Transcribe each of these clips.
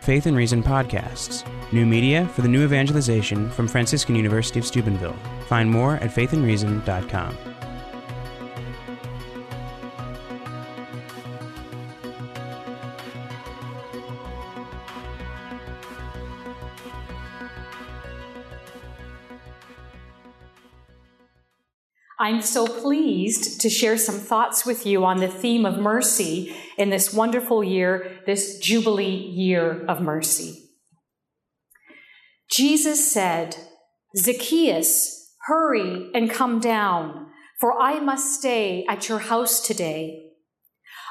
Faith and Reason podcasts, new media for the new evangelization from Franciscan University of Steubenville. Find more at faithandreason.com. So pleased to share some thoughts with you on the theme of mercy in this wonderful year, this Jubilee year of mercy. Jesus said, Zacchaeus, hurry and come down, for I must stay at your house today.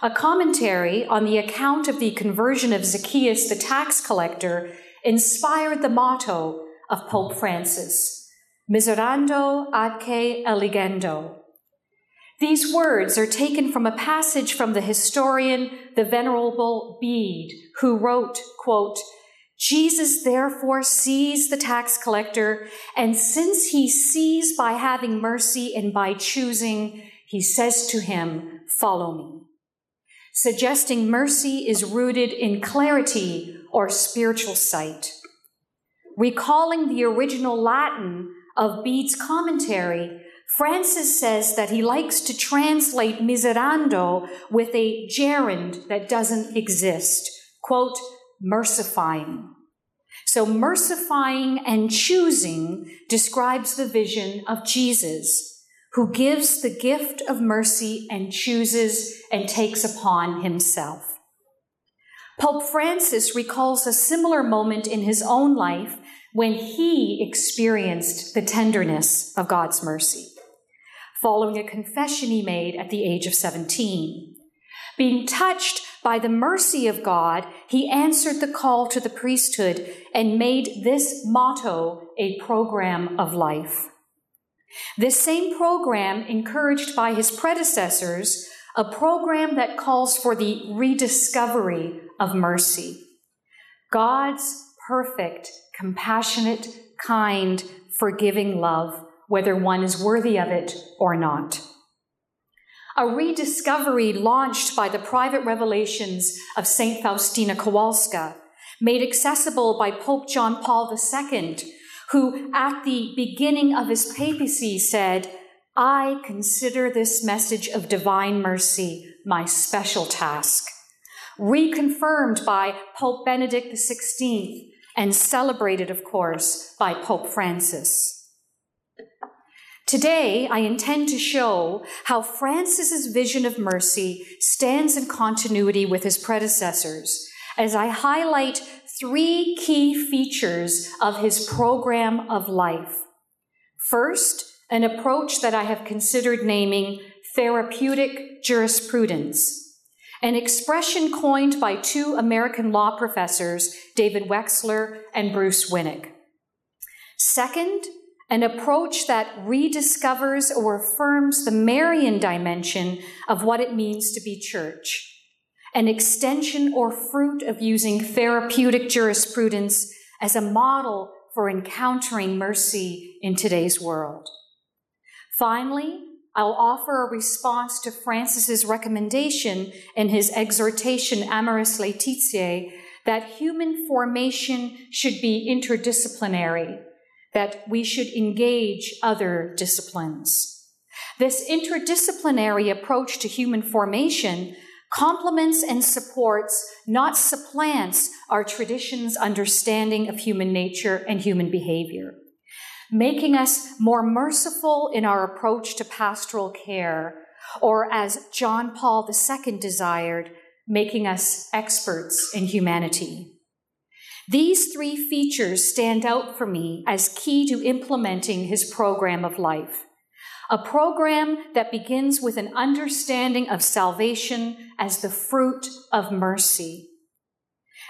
A commentary on the account of the conversion of Zacchaeus the tax collector inspired the motto of Pope Francis miserando atque eligendo. These words are taken from a passage from the historian, the Venerable Bede, who wrote, quote, Jesus therefore sees the tax collector, and since he sees by having mercy and by choosing, he says to him, Follow me. Suggesting mercy is rooted in clarity or spiritual sight. Recalling the original Latin of Bede's commentary, Francis says that he likes to translate miserando with a gerund that doesn't exist. Quote, mercifying. So mercifying and choosing describes the vision of Jesus, who gives the gift of mercy and chooses and takes upon himself. Pope Francis recalls a similar moment in his own life when he experienced the tenderness of God's mercy, following a confession he made at the age of 17. Being touched by the mercy of God, he answered the call to the priesthood and made this motto a program of life. This same program, encouraged by his predecessors, a program that calls for the rediscovery of mercy. God's perfect compassionate, kind, forgiving love, whether one is worthy of it or not. A rediscovery launched by the private revelations of St. Faustina Kowalska, made accessible by Pope John Paul II, who at the beginning of his papacy said, I consider this message of divine mercy my special task. Reconfirmed by Pope Benedict XVI, and celebrated, of course, by Pope Francis. Today, I intend to show how Francis's vision of mercy stands in continuity with his predecessors as I highlight three key features of his program of life. First, an approach that I have considered naming therapeutic jurisprudence an expression coined by two American law professors, David Wexler and Bruce Winick. Second, an approach that rediscovers or affirms the Marian dimension of what it means to be church, an extension or fruit of using therapeutic jurisprudence as a model for encountering mercy in today's world. Finally, I'll offer a response to Francis's recommendation in his exhortation Amoris Laetitia that human formation should be interdisciplinary, that we should engage other disciplines. This interdisciplinary approach to human formation complements and supports, not supplants, our tradition's understanding of human nature and human behavior making us more merciful in our approach to pastoral care, or as John Paul II desired, making us experts in humanity. These three features stand out for me as key to implementing his program of life. A program that begins with an understanding of salvation as the fruit of mercy.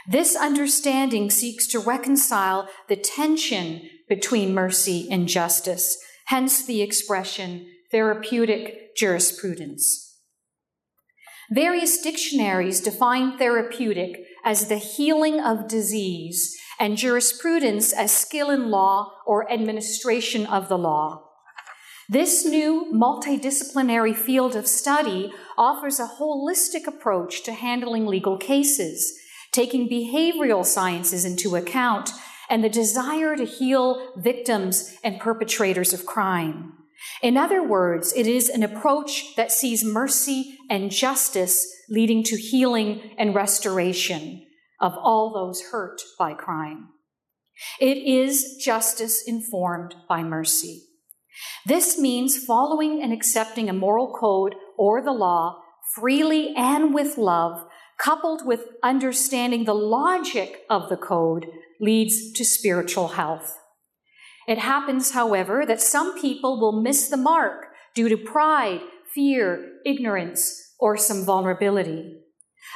This understanding seeks to reconcile the tension between mercy and justice, hence the expression therapeutic jurisprudence. Various dictionaries define therapeutic as the healing of disease and jurisprudence as skill in law or administration of the law. This new multidisciplinary field of study offers a holistic approach to handling legal cases taking behavioral sciences into account, and the desire to heal victims and perpetrators of crime. In other words, it is an approach that sees mercy and justice leading to healing and restoration of all those hurt by crime. It is justice informed by mercy. This means following and accepting a moral code or the law freely and with love, coupled with understanding the logic of the code, leads to spiritual health. It happens, however, that some people will miss the mark due to pride, fear, ignorance, or some vulnerability.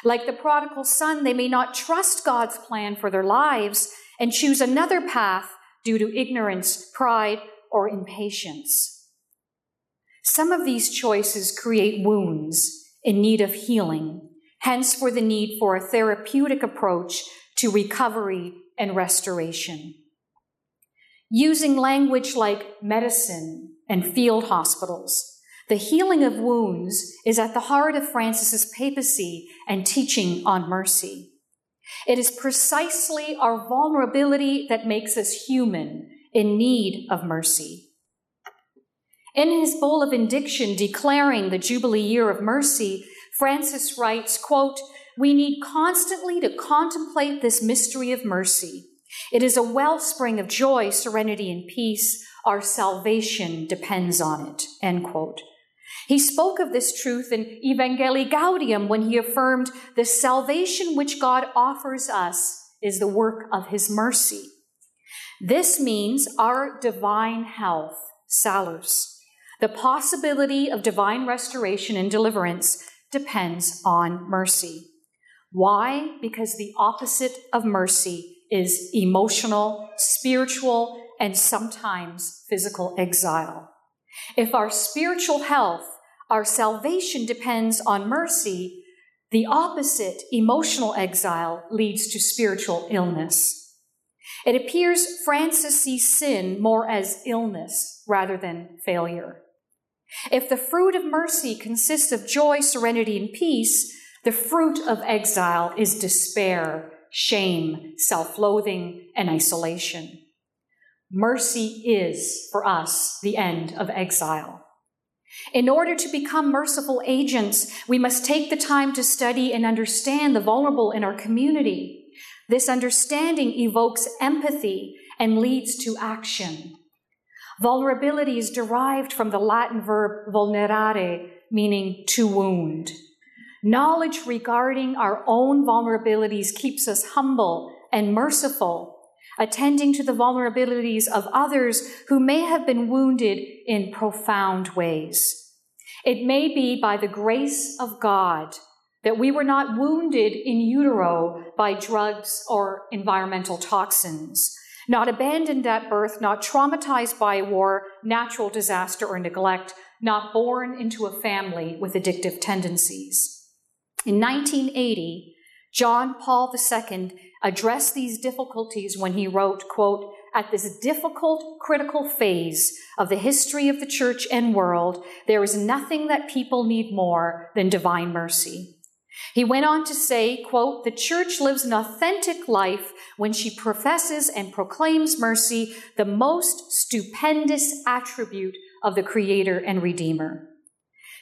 Like the prodigal son, they may not trust God's plan for their lives and choose another path due to ignorance, pride, or impatience. Some of these choices create wounds in need of healing, hence, for the need for a therapeutic approach to recovery and restoration using language like medicine and field hospitals. The healing of wounds is at the heart of Francis's papacy and teaching on mercy. It is precisely our vulnerability that makes us human in need of mercy. In his bull of indiction declaring the Jubilee year of mercy, Francis writes, quote, we need constantly to contemplate this mystery of mercy it is a wellspring of joy, serenity, and peace. Our salvation depends on it. End quote. He spoke of this truth in Evangelii Gaudium when he affirmed the salvation which God offers us is the work of his mercy. This means our divine health, salus. The possibility of divine restoration and deliverance depends on mercy. Why? Because the opposite of mercy is emotional, spiritual, and sometimes physical exile. If our spiritual health, our salvation depends on mercy, the opposite, emotional exile, leads to spiritual illness. It appears Francis sees sin more as illness rather than failure. If the fruit of mercy consists of joy, serenity, and peace, the fruit of exile is despair shame, self loathing, and isolation. Mercy is, for us, the end of exile. In order to become merciful agents, we must take the time to study and understand the vulnerable in our community. This understanding evokes empathy and leads to action. Vulnerability is derived from the Latin verb vulnerare, meaning to wound. Knowledge regarding our own vulnerabilities keeps us humble and merciful, attending to the vulnerabilities of others who may have been wounded in profound ways. It may be by the grace of God that we were not wounded in utero by drugs or environmental toxins, not abandoned at birth, not traumatized by war, natural disaster, or neglect, not born into a family with addictive tendencies. In 1980, John Paul II addressed these difficulties when he wrote, quote, at this difficult, critical phase of the history of the church and world, there is nothing that people need more than divine mercy. He went on to say, quote, the church lives an authentic life when she professes and proclaims mercy, the most stupendous attribute of the creator and redeemer.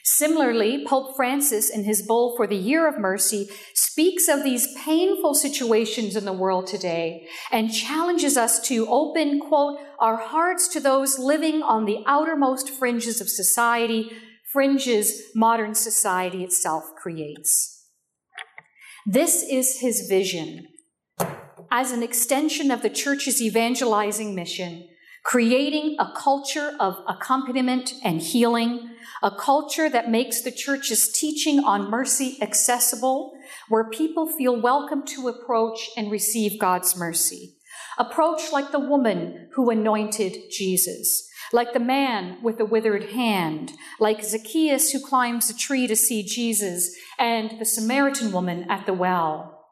Similarly, Pope Francis, in his bull for the Year of Mercy, speaks of these painful situations in the world today and challenges us to open, quote, our hearts to those living on the outermost fringes of society, fringes modern society itself creates. This is his vision. As an extension of the church's evangelizing mission, creating a culture of accompaniment and healing, a culture that makes the church's teaching on mercy accessible, where people feel welcome to approach and receive God's mercy. Approach like the woman who anointed Jesus, like the man with the withered hand, like Zacchaeus who climbs a tree to see Jesus, and the Samaritan woman at the well.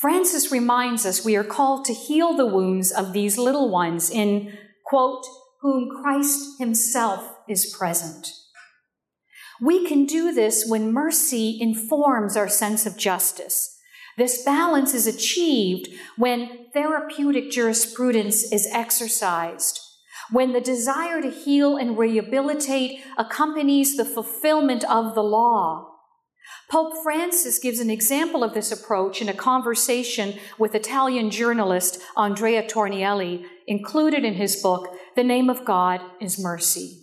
Francis reminds us we are called to heal the wounds of these little ones in quote, whom Christ himself is present. We can do this when mercy informs our sense of justice. This balance is achieved when therapeutic jurisprudence is exercised, when the desire to heal and rehabilitate accompanies the fulfillment of the law. Pope Francis gives an example of this approach in a conversation with Italian journalist Andrea Tornielli, included in his book, The Name of God is Mercy.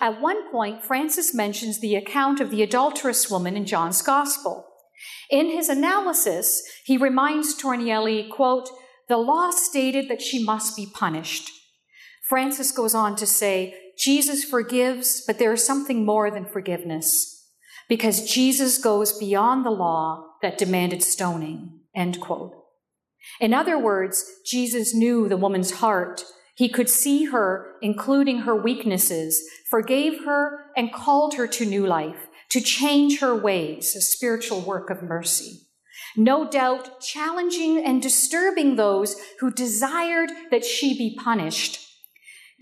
At one point, Francis mentions the account of the adulterous woman in John's Gospel. In his analysis, he reminds Tornielli, quote, the law stated that she must be punished. Francis goes on to say, Jesus forgives, but there is something more than forgiveness because Jesus goes beyond the law that demanded stoning. End quote. In other words, Jesus knew the woman's heart. He could see her, including her weaknesses, forgave her, and called her to new life, to change her ways, a spiritual work of mercy. No doubt challenging and disturbing those who desired that she be punished.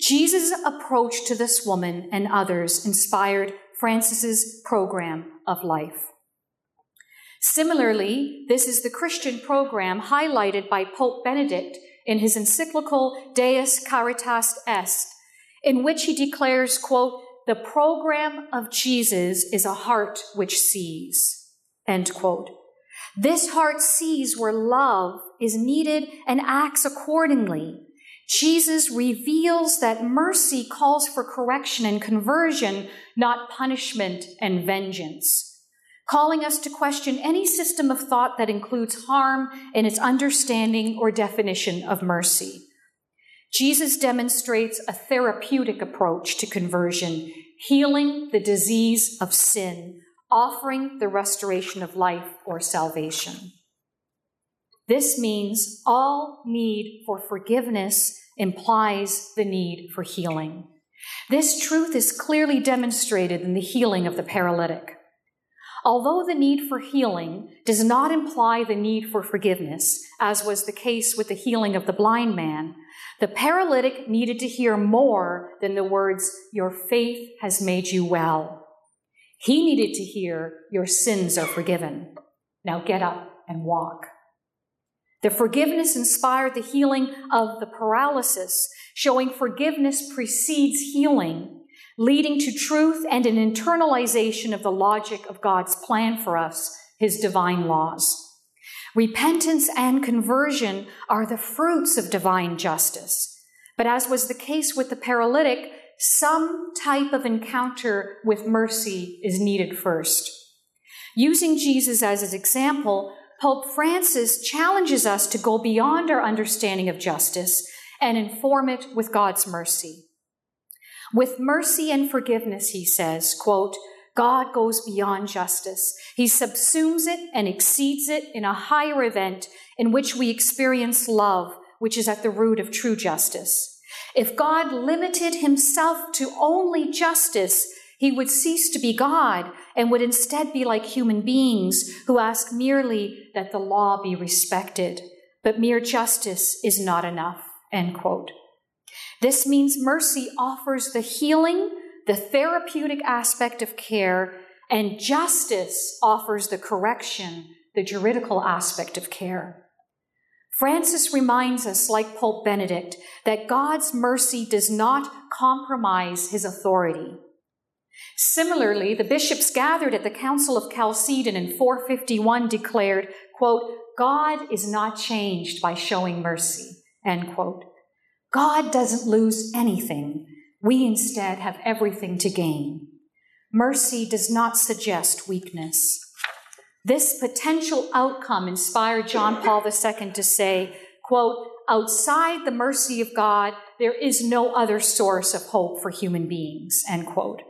Jesus' approach to this woman and others inspired Francis's program of life. Similarly, this is the Christian program highlighted by Pope Benedict in his encyclical Deus Caritas Est, in which he declares, quote, the program of Jesus is a heart which sees, end quote. This heart sees where love is needed and acts accordingly. Jesus reveals that mercy calls for correction and conversion, not punishment and vengeance, calling us to question any system of thought that includes harm in its understanding or definition of mercy. Jesus demonstrates a therapeutic approach to conversion, healing the disease of sin, offering the restoration of life or salvation. This means all need for forgiveness implies the need for healing. This truth is clearly demonstrated in the healing of the paralytic. Although the need for healing does not imply the need for forgiveness, as was the case with the healing of the blind man, the paralytic needed to hear more than the words, Your faith has made you well. He needed to hear, Your sins are forgiven. Now get up and walk. The forgiveness inspired the healing of the paralysis, showing forgiveness precedes healing, leading to truth and an internalization of the logic of God's plan for us, his divine laws. Repentance and conversion are the fruits of divine justice. But as was the case with the paralytic, some type of encounter with mercy is needed first. Using Jesus as his example, Pope Francis challenges us to go beyond our understanding of justice and inform it with God's mercy. With mercy and forgiveness, he says, quote, God goes beyond justice. He subsumes it and exceeds it in a higher event in which we experience love, which is at the root of true justice. If God limited himself to only justice, he would cease to be God and would instead be like human beings who ask merely that the law be respected. But mere justice is not enough. End quote. This means mercy offers the healing, the therapeutic aspect of care, and justice offers the correction, the juridical aspect of care. Francis reminds us, like Pope Benedict, that God's mercy does not compromise his authority. Similarly, the bishops gathered at the Council of Chalcedon in 451 declared, quote, God is not changed by showing mercy, end quote. God doesn't lose anything. We instead have everything to gain. Mercy does not suggest weakness. This potential outcome inspired John Paul II to say, quote, outside the mercy of God, there is no other source of hope for human beings, end quote.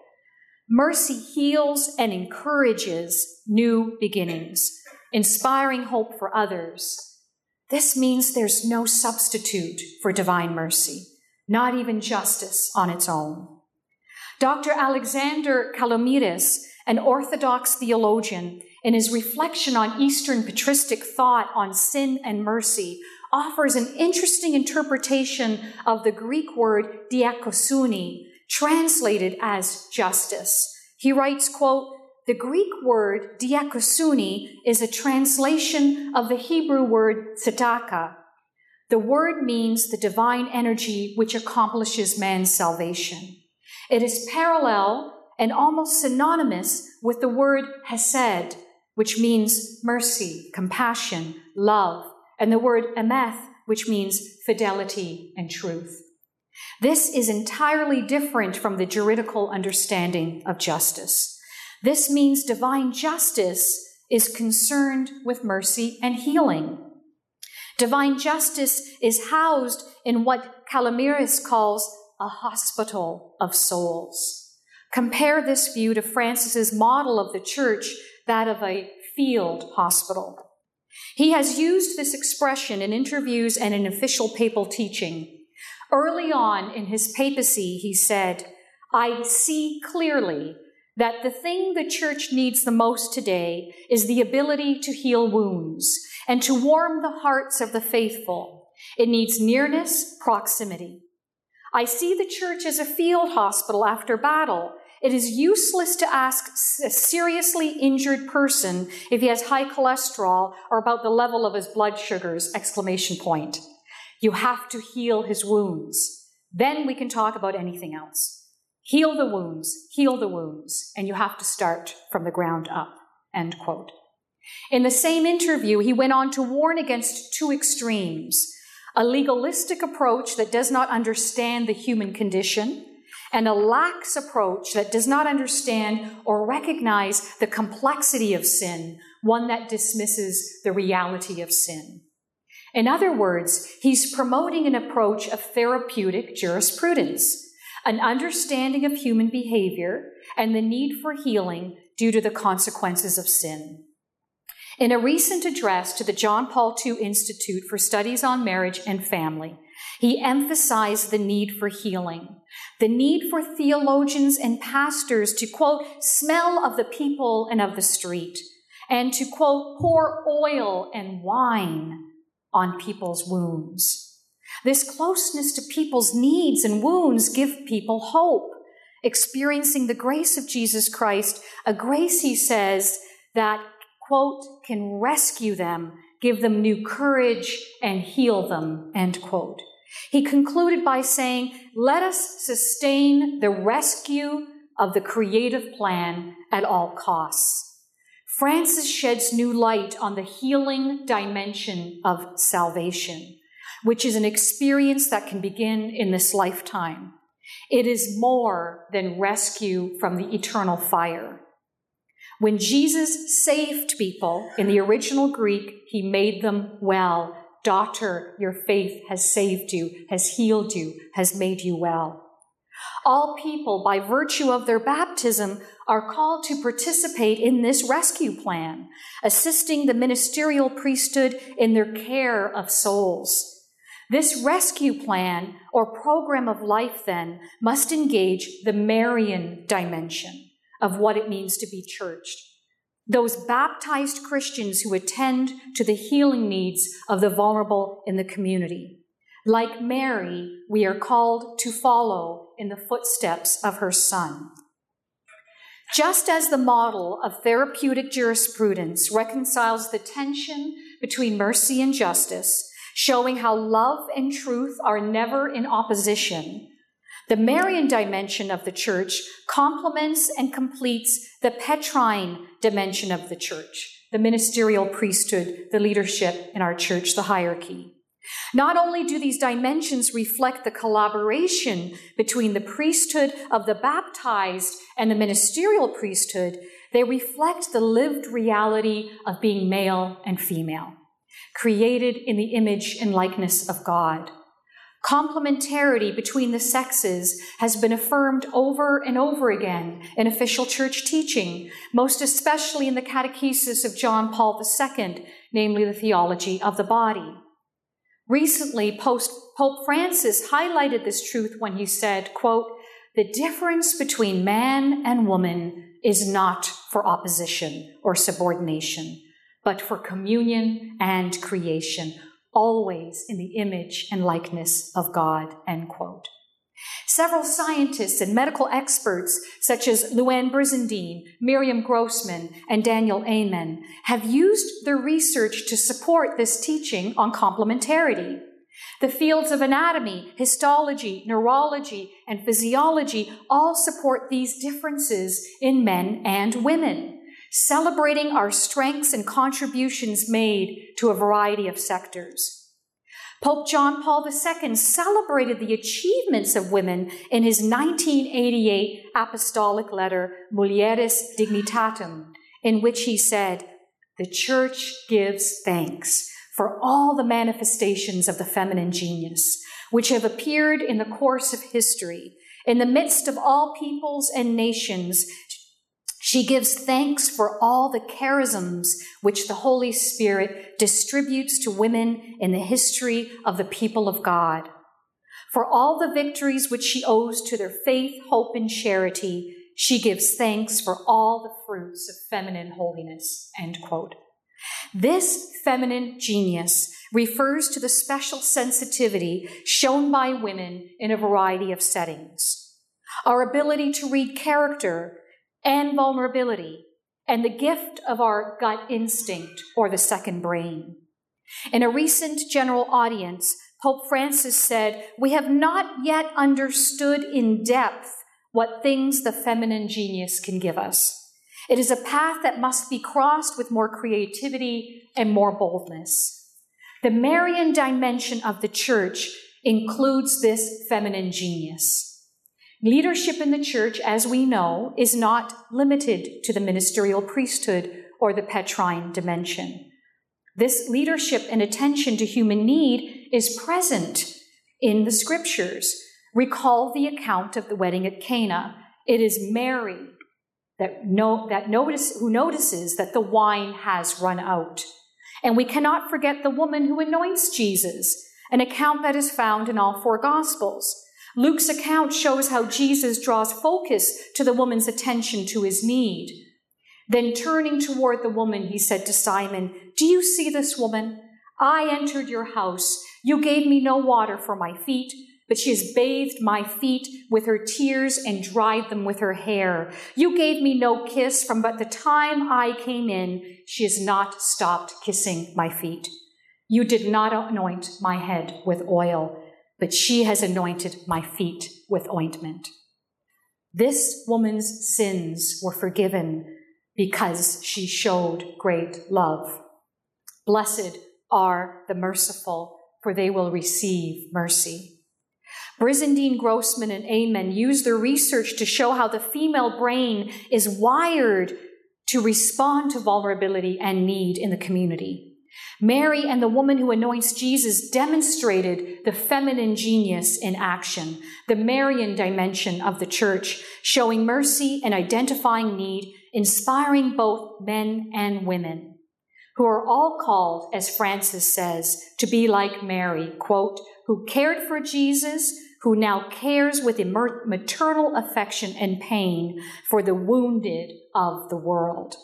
Mercy heals and encourages new beginnings, inspiring hope for others. This means there's no substitute for divine mercy, not even justice on its own. Dr. Alexander Kalomiros, an Orthodox theologian, in his reflection on Eastern patristic thought on sin and mercy, offers an interesting interpretation of the Greek word dikaiosune, translated as justice. He writes, quote, the Greek word dikaiosune is a translation of the Hebrew word tzedakah. The word means the divine energy which accomplishes man's salvation. It is parallel and almost synonymous with the word hesed, which means mercy, compassion, love, and the word emeth, which means fidelity and truth. This is entirely different from the juridical understanding of justice. This means divine justice is concerned with mercy and healing. Divine justice is housed in what Kalomiros calls a hospital of souls. Compare this view to Francis's model of the church, that of a field hospital. He has used this expression in interviews and in official papal teaching. Early on in his papacy, he said, I see clearly that the thing the church needs the most today is the ability to heal wounds and to warm the hearts of the faithful. It needs nearness, proximity. I see the church as a field hospital after battle it is useless to ask a seriously injured person if he has high cholesterol or about the level of his blood sugars, exclamation point. You have to heal his wounds. Then we can talk about anything else. Heal the wounds, heal the wounds, and you have to start from the ground up. End quote. In the same interview, he went on to warn against two extremes a legalistic approach that does not understand the human condition and a lax approach that does not understand or recognize the complexity of sin, one that dismisses the reality of sin. In other words, he's promoting an approach of therapeutic jurisprudence, an understanding of human behavior and the need for healing due to the consequences of sin. In a recent address to the John Paul II Institute for Studies on Marriage and Family, he emphasized the need for healing, the need for theologians and pastors to, quote, smell of the people and of the street, and to, quote, pour oil and wine on people's wounds. This closeness to people's needs and wounds give people hope, experiencing the grace of Jesus Christ, a grace, he says, that, quote, can rescue them, give them new courage, and heal them, end quote. He concluded by saying, Let us sustain the rescue of the creative plan at all costs. Francis sheds new light on the healing dimension of salvation, which is an experience that can begin in this lifetime. It is more than rescue from the eternal fire. When Jesus saved people in the original Greek, he made them well Daughter, your faith has saved you, has healed you, has made you well. All people, by virtue of their baptism, are called to participate in this rescue plan, assisting the ministerial priesthood in their care of souls. This rescue plan or program of life, then, must engage the Marian dimension of what it means to be churched those baptized Christians who attend to the healing needs of the vulnerable in the community. Like Mary, we are called to follow in the footsteps of her son. Just as the model of therapeutic jurisprudence reconciles the tension between mercy and justice, showing how love and truth are never in opposition, the Marian dimension of the church complements and completes the Petrine dimension of the church, the ministerial priesthood, the leadership in our church, the hierarchy. Not only do these dimensions reflect the collaboration between the priesthood of the baptized and the ministerial priesthood, they reflect the lived reality of being male and female, created in the image and likeness of God. Complementarity between the sexes has been affirmed over and over again in official church teaching, most especially in the catechesis of John Paul II, namely the theology of the body. Recently, Pope Francis highlighted this truth when he said, quote, the difference between man and woman is not for opposition or subordination, but for communion and creation always in the image and likeness of God, end quote. Several scientists and medical experts, such as Louann Brizendine, Miriam Grossman, and Daniel Amen, have used their research to support this teaching on complementarity. The fields of anatomy, histology, neurology, and physiology all support these differences in men and women, celebrating our strengths and contributions made to a variety of sectors. Pope John Paul II celebrated the achievements of women in his 1988 apostolic letter, Mulieris Dignitatem, in which he said, The Church gives thanks for all the manifestations of the feminine genius, which have appeared in the course of history, in the midst of all peoples and nations, she gives thanks for all the charisms which the Holy Spirit distributes to women in the history of the people of God, for all the victories which she owes to their faith, hope, and charity. She gives thanks for all the fruits of feminine holiness. End quote. This feminine genius refers to the special sensitivity shown by women in a variety of settings. Our ability to read character and vulnerability, and the gift of our gut instinct or the second brain. In a recent general audience, Pope Francis said, We have not yet understood in depth what things the feminine genius can give us. It is a path that must be crossed with more creativity and more boldness. The Marian dimension of the church includes this feminine genius. Leadership in the church, as we know, is not limited to the ministerial priesthood or the Petrine dimension. This leadership and attention to human need is present in the scriptures. Recall the account of the wedding at Cana. It is Mary that, know, that notice, who notices that the wine has run out. And we cannot forget the woman who anoints Jesus, an account that is found in all four Gospels. Luke's account shows how Jesus draws focus to the woman's attention to his need. Then turning toward the woman, he said to Simon, Do you see this woman? I entered your house. You gave me no water for my feet, but she has bathed my feet with her tears and dried them with her hair. You gave me no kiss from but the time I came in. She has not stopped kissing my feet. You did not anoint my head with oil but she has anointed my feet with ointment. This woman's sins were forgiven because she showed great love. Blessed are the merciful, for they will receive mercy. Brizendine Grossman and Amen use their research to show how the female brain is wired to respond to vulnerability and need in the community. Mary and the woman who anoints Jesus demonstrated the feminine genius in action, the Marian dimension of the church, showing mercy and identifying need, inspiring both men and women, who are all called, as Francis says, to be like Mary, quote, who cared for Jesus, who now cares with maternal affection and pain for the wounded of the world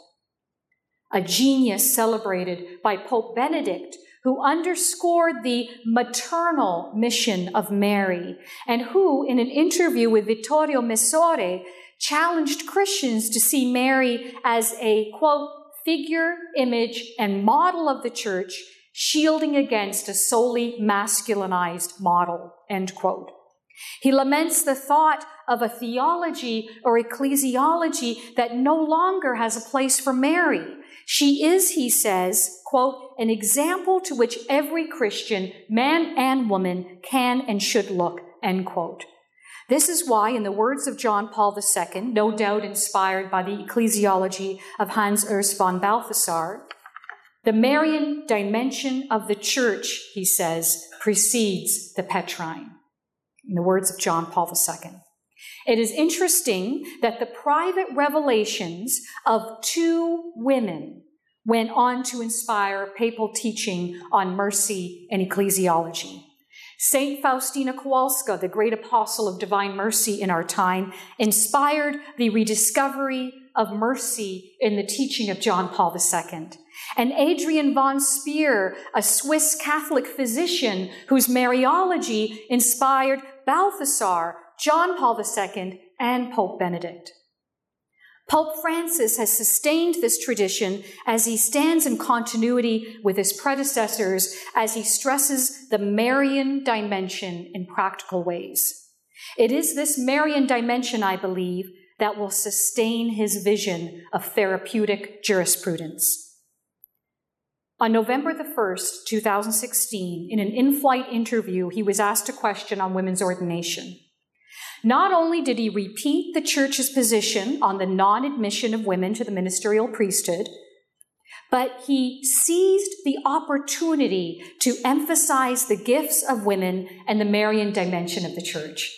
a genius celebrated by Pope Benedict, who underscored the maternal mission of Mary, and who, in an interview with Vittorio Messori, challenged Christians to see Mary as a, quote, figure, image, and model of the church, shielding against a solely masculinized model, end quote. He laments the thought of a theology or ecclesiology that no longer has a place for Mary, she is, he says, quote, an example to which every Christian, man and woman, can and should look, end quote. This is why, in the words of John Paul II, no doubt inspired by the ecclesiology of Hans Urs von Balthasar, the Marian dimension of the church, he says, precedes the Petrine. In the words of John Paul II. It is interesting that the private revelations of two women went on to inspire papal teaching on mercy and ecclesiology. Saint Faustina Kowalska, the great apostle of divine mercy in our time, inspired the rediscovery of mercy in the teaching of John Paul II. And Adrienne von Speyr, a Swiss Catholic physician whose Mariology inspired Balthasar John Paul II, and Pope Benedict. Pope Francis has sustained this tradition as he stands in continuity with his predecessors as he stresses the Marian dimension in practical ways. It is this Marian dimension, I believe, that will sustain his vision of therapeutic jurisprudence. On November the 1st, 2016, in an in flight interview, he was asked a question on women's ordination. Not only did he repeat the church's position on the non admission of women to the ministerial priesthood, but he seized the opportunity to emphasize the gifts of women and the Marian dimension of the church.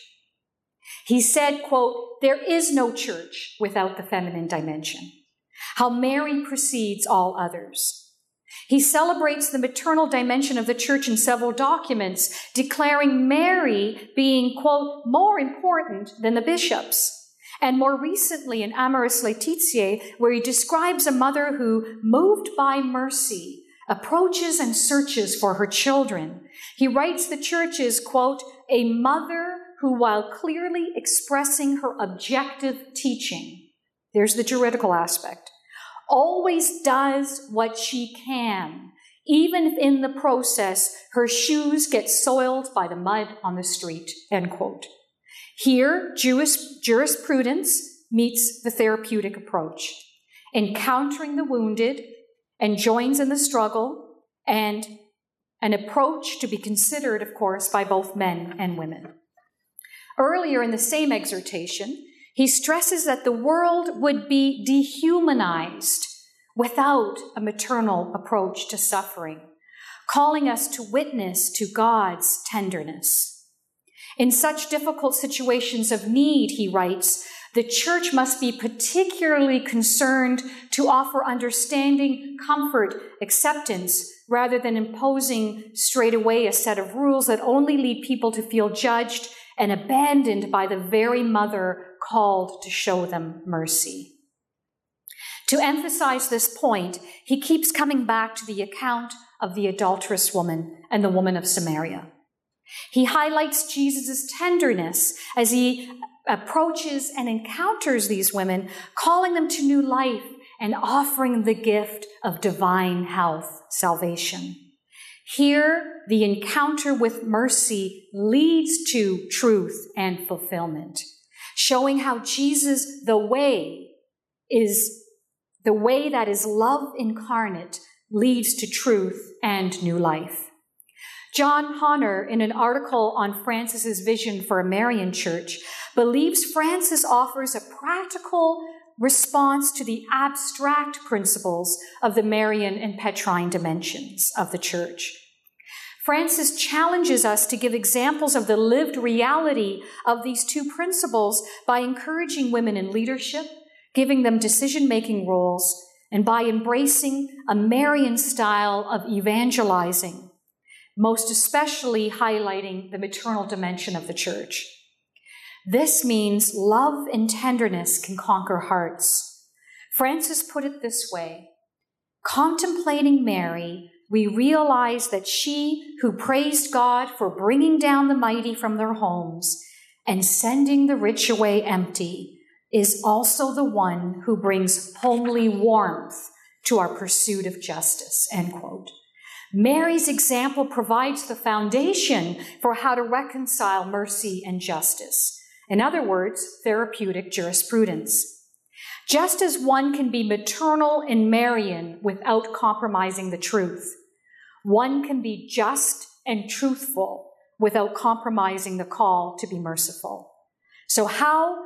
He said, quote, there is no church without the feminine dimension. How Mary precedes all others. He celebrates the maternal dimension of the church in several documents, declaring Mary being, quote, more important than the bishops. And more recently in Amoris Laetitia, where he describes a mother who, moved by mercy, approaches and searches for her children. He writes the church is, quote, a mother who, while clearly expressing her objective teaching, there's the juridical aspect, always does what she can, even if in the process her shoes get soiled by the mud on the street, end quote. Here, Jewish jurisprudence meets the therapeutic approach, encountering the wounded and joins in the struggle, and an approach to be considered, of course, by both men and women. Earlier in the same exhortation, he stresses that the world would be dehumanized without a maternal approach to suffering, calling us to witness to God's tenderness. In such difficult situations of need, he writes, the church must be particularly concerned to offer understanding, comfort, acceptance, rather than imposing straight away a set of rules that only lead people to feel judged and abandoned by the very mother called to show them mercy. To emphasize this point, he keeps coming back to the account of the adulterous woman and the woman of Samaria. He highlights Jesus' tenderness as he approaches and encounters these women, calling them to new life and offering the gift of divine health, salvation. Here, the encounter with mercy leads to truth and fulfillment, showing how Jesus, the way, is the way that is love incarnate, leads to truth and new life. John Honor, in an article on Francis's vision for a Marian church, believes Francis offers a practical response to the abstract principles of the Marian and Petrine dimensions of the church. Francis challenges us to give examples of the lived reality of these two principles by encouraging women in leadership, giving them decision making roles, and by embracing a Marian style of evangelizing, most especially highlighting the maternal dimension of the church. This means love and tenderness can conquer hearts. Francis put it this way Contemplating Mary, we realize that she who praised God for bringing down the mighty from their homes and sending the rich away empty is also the one who brings homely warmth to our pursuit of justice. End quote. Mary's example provides the foundation for how to reconcile mercy and justice. In other words, therapeutic jurisprudence. Just as one can be maternal and Marian without compromising the truth, one can be just and truthful without compromising the call to be merciful. So, how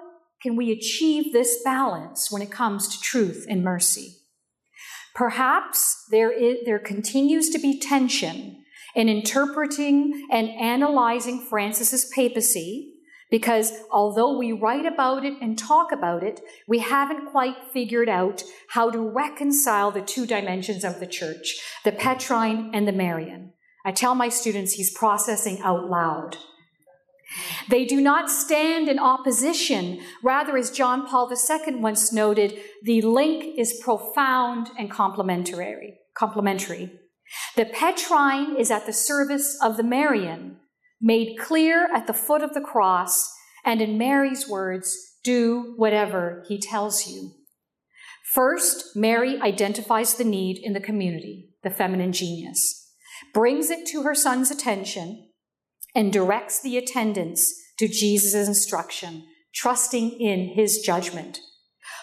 can we achieve this balance when it comes to truth and mercy? Perhaps there, is, there continues to be tension in interpreting and analyzing Francis's papacy because although we write about it and talk about it, we haven't quite figured out how to reconcile the two dimensions of the church, the Petrine and the Marian. I tell my students he's processing out loud. They do not stand in opposition. Rather, as John Paul II once noted, the link is profound and complementary. complementary. The Petrine is at the service of the Marian, made clear at the foot of the cross, and in Mary's words, do whatever he tells you. First, Mary identifies the need in the community, the feminine genius, brings it to her son's attention, and directs the attendants to Jesus' instruction, trusting in his judgment.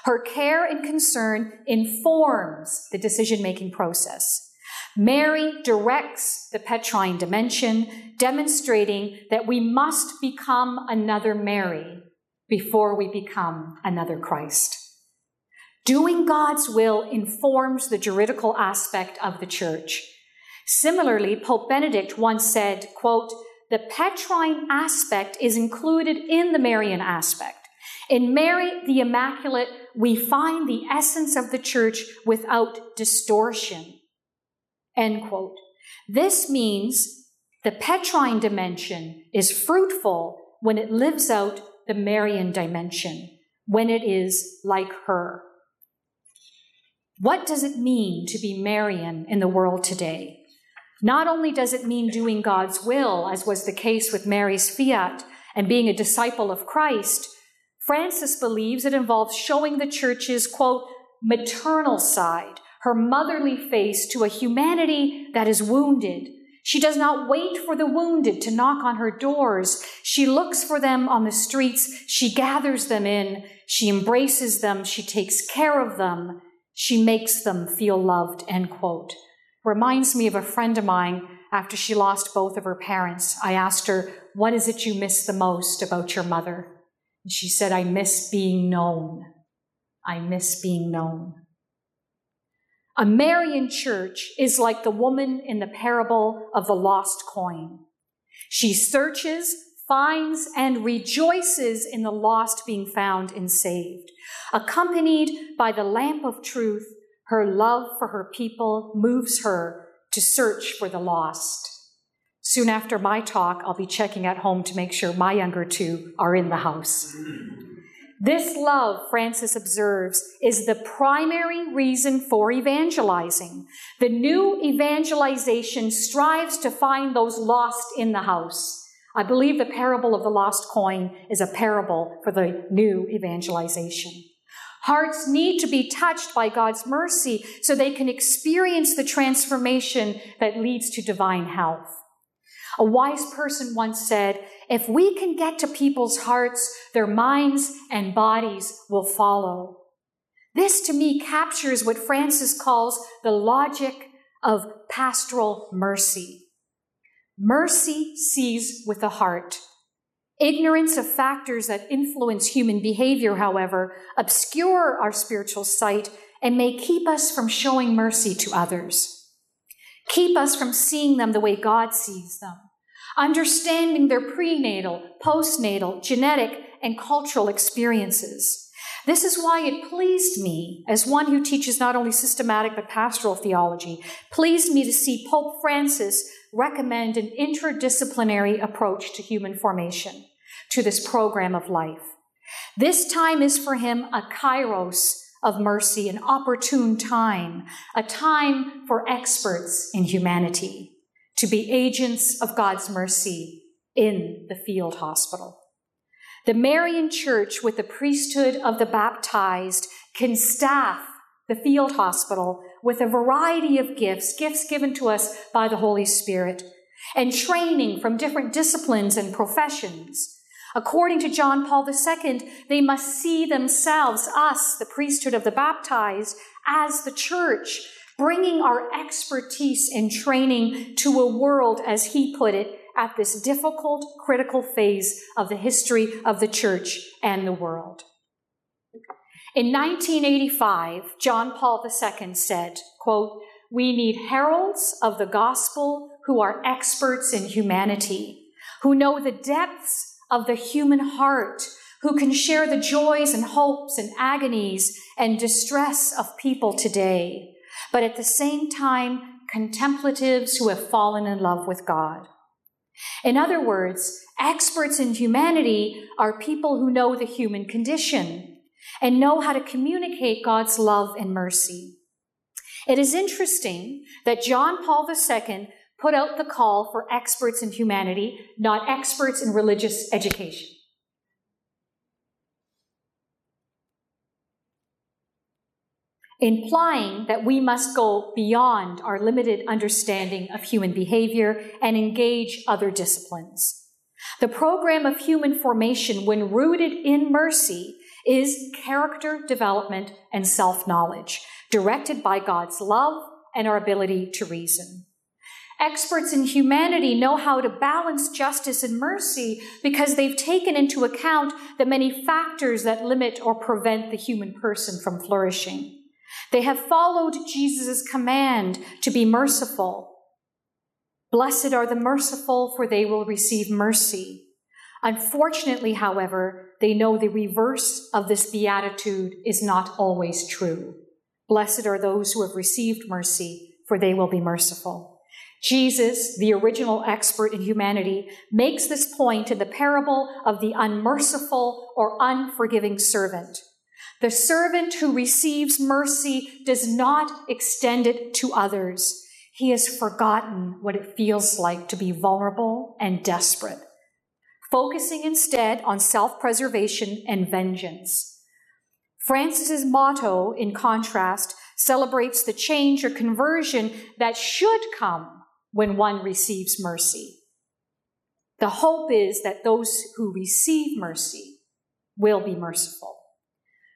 Her care and concern informs the decision making process. Mary directs the Petrine dimension, demonstrating that we must become another Mary before we become another Christ. Doing God's will informs the juridical aspect of the church. Similarly, Pope Benedict once said, quote, the Petrine aspect is included in the Marian aspect. In Mary the Immaculate, we find the essence of the church without distortion. End quote. This means the Petrine dimension is fruitful when it lives out the Marian dimension, when it is like her. What does it mean to be Marian in the world today? Not only does it mean doing God's will, as was the case with Mary's fiat and being a disciple of Christ, Francis believes it involves showing the church's, quote, maternal side, her motherly face to a humanity that is wounded. She does not wait for the wounded to knock on her doors. She looks for them on the streets. She gathers them in. She embraces them. She takes care of them. She makes them feel loved, end quote. Reminds me of a friend of mine after she lost both of her parents. I asked her, What is it you miss the most about your mother? And she said, I miss being known. I miss being known. A Marian church is like the woman in the parable of the lost coin. She searches, finds, and rejoices in the lost being found and saved. Accompanied by the lamp of truth, her love for her people moves her to search for the lost. Soon after my talk, I'll be checking at home to make sure my younger two are in the house. This love, Francis observes, is the primary reason for evangelizing. The new evangelization strives to find those lost in the house. I believe the parable of the lost coin is a parable for the new evangelization. Hearts need to be touched by God's mercy so they can experience the transformation that leads to divine health. A wise person once said, if we can get to people's hearts, their minds and bodies will follow. This to me captures what Francis calls the logic of pastoral mercy. Mercy sees with the heart. Ignorance of factors that influence human behavior, however, obscure our spiritual sight and may keep us from showing mercy to others. Keep us from seeing them the way God sees them, understanding their prenatal, postnatal, genetic, and cultural experiences. This is why it pleased me, as one who teaches not only systematic but pastoral theology, pleased me to see Pope Francis recommend an interdisciplinary approach to human formation, to this program of life. This time is for him a kairos of mercy, an opportune time, a time for experts in humanity to be agents of God's mercy in the field hospital. The Marian Church, with the priesthood of the baptized, can staff the field hospital with a variety of gifts, gifts given to us by the Holy Spirit, and training from different disciplines and professions. According to John Paul II, they must see themselves, us, the priesthood of the baptized, as the church, bringing our expertise and training to a world, as he put it, at this difficult, critical phase of the history of the church and the world. In 1985, John Paul II said, quote, we need heralds of the gospel who are experts in humanity, who know the depths of the human heart, who can share the joys and hopes and agonies and distress of people today, but at the same time, contemplatives who have fallen in love with God. In other words, experts in humanity are people who know the human condition, and know how to communicate God's love and mercy. It is interesting that John Paul II put out the call for experts in humanity, not experts in religious education. Implying that we must go beyond our limited understanding of human behavior and engage other disciplines. The program of human formation, when rooted in mercy, is character development and self knowledge, directed by God's love and our ability to reason. Experts in humanity know how to balance justice and mercy because they've taken into account the many factors that limit or prevent the human person from flourishing. They have followed Jesus' command to be merciful. Blessed are the merciful, for they will receive mercy. Unfortunately, however, they know the reverse of this beatitude is not always true. Blessed are those who have received mercy, for they will be merciful. Jesus, the original expert in humanity, makes this point in the parable of the unmerciful or unforgiving servant. The servant who receives mercy does not extend it to others. He has forgotten what it feels like to be vulnerable and desperate, focusing instead on self preservation and vengeance. Francis's motto, in contrast, celebrates the change or conversion that should come when one receives mercy. The hope is that those who receive mercy will be merciful.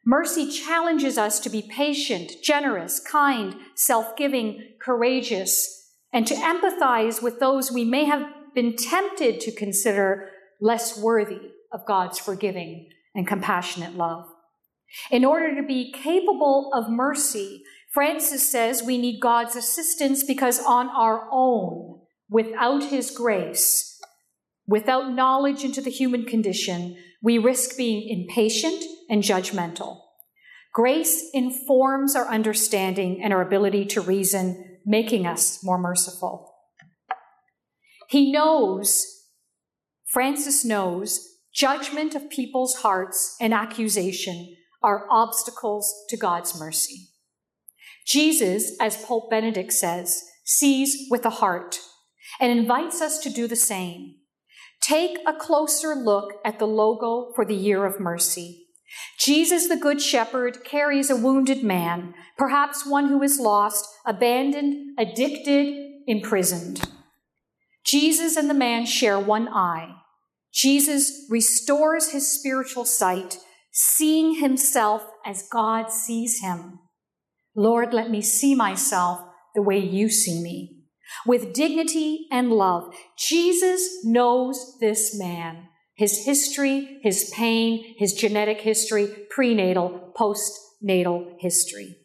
Mercy challenges us to be patient, generous, kind, self giving, courageous, and to empathize with those we may have been tempted to consider less worthy of God's forgiving and compassionate love. In order to be capable of mercy, Francis says we need God's assistance because on our own, without his grace, without knowledge into the human condition, we risk being impatient and judgmental. Grace informs our understanding and our ability to reason, making us more merciful. He knows, Francis knows, judgment of people's hearts and accusation are obstacles to God's mercy. Jesus, as Pope Benedict says, sees with the heart and invites us to do the same. Take a closer look at the logo for the year of mercy. Jesus, the Good Shepherd, carries a wounded man, perhaps one who is lost, abandoned, addicted, imprisoned. Jesus and the man share one eye. Jesus restores his spiritual sight, seeing himself as God sees him. Lord, let me see myself the way you see me. With dignity and love, Jesus knows this man, his history, his pain, his genetic history, prenatal, postnatal history.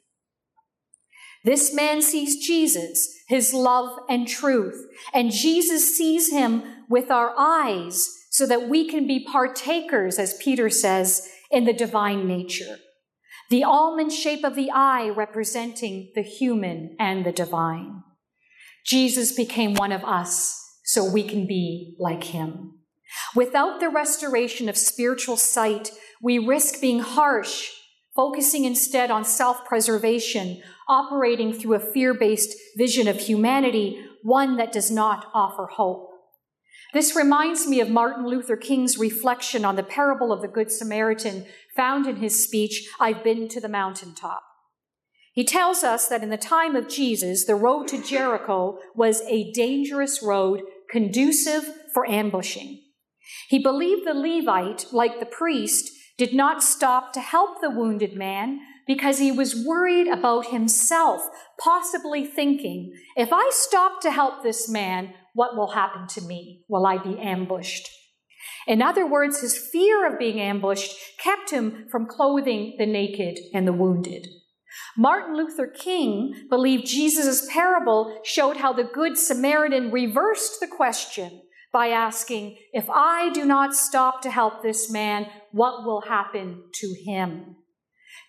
This man sees Jesus, his love and truth, and Jesus sees him with our eyes so that we can be partakers, as Peter says, in the divine nature the almond shape of the eye representing the human and the divine. Jesus became one of us so we can be like him. Without the restoration of spiritual sight, we risk being harsh, focusing instead on self preservation, operating through a fear based vision of humanity, one that does not offer hope. This reminds me of Martin Luther King's reflection on the parable of the Good Samaritan found in his speech, I've been to the mountaintop. He tells us that in the time of Jesus, the road to Jericho was a dangerous road conducive for ambushing. He believed the Levite, like the priest, did not stop to help the wounded man because he was worried about himself, possibly thinking, if I stop to help this man, what will happen to me? Will I be ambushed? In other words, his fear of being ambushed kept him from clothing the naked and the wounded. Martin Luther King believed Jesus' parable showed how the Good Samaritan reversed the question by asking, If I do not stop to help this man, what will happen to him?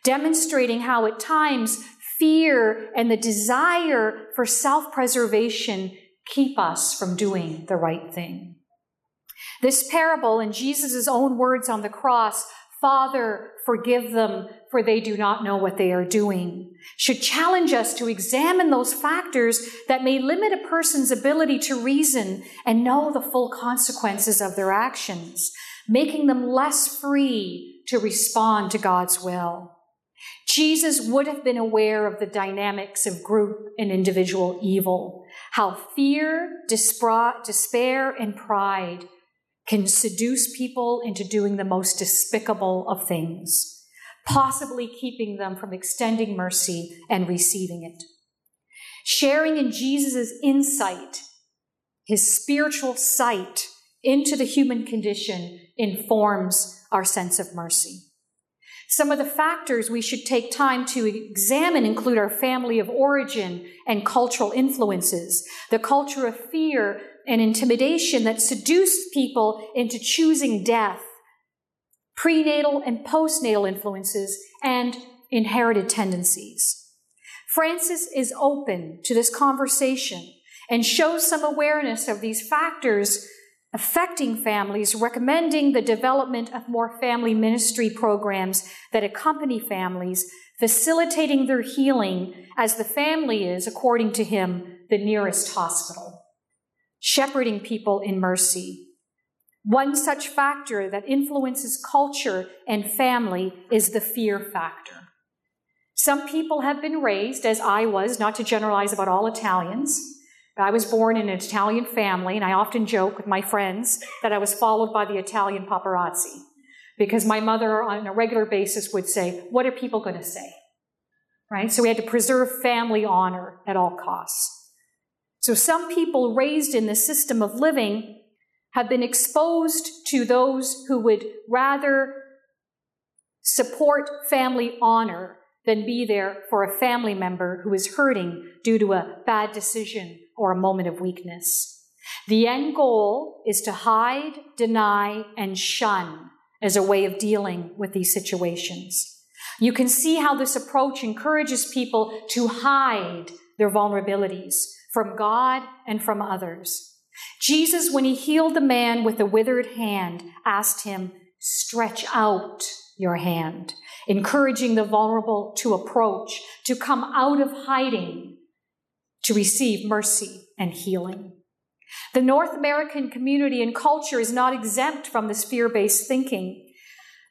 Demonstrating how at times fear and the desire for self preservation keep us from doing the right thing. This parable, in Jesus' own words on the cross, Father, forgive them, for they do not know what they are doing, should challenge us to examine those factors that may limit a person's ability to reason and know the full consequences of their actions, making them less free to respond to God's will. Jesus would have been aware of the dynamics of group and individual evil, how fear, despair, and pride can seduce people into doing the most despicable of things, possibly keeping them from extending mercy and receiving it. Sharing in Jesus' insight, his spiritual sight into the human condition informs our sense of mercy. Some of the factors we should take time to examine include our family of origin and cultural influences, the culture of fear and intimidation that seduced people into choosing death, prenatal and postnatal influences, and inherited tendencies. Francis is open to this conversation and shows some awareness of these factors affecting families, recommending the development of more family ministry programs that accompany families, facilitating their healing as the family is, according to him, the nearest hospital, shepherding people in mercy. One such factor that influences culture and family is the fear factor. Some people have been raised, as I was, not to generalize about all Italians, but I was born in an Italian family, and I often joke with my friends that I was followed by the Italian paparazzi because my mother, on a regular basis, would say, What are people going to say? Right? So we had to preserve family honor at all costs. So some people raised in this system of living have been exposed to those who would rather support family honor than be there for a family member who is hurting due to a bad decision or a moment of weakness. The end goal is to hide, deny, and shun as a way of dealing with these situations. You can see how this approach encourages people to hide their vulnerabilities from God and from others. Jesus, when he healed the man with the withered hand, asked him, Stretch out your hand, encouraging the vulnerable to approach, to come out of hiding to receive mercy and healing. The North American community and culture is not exempt from this fear based thinking.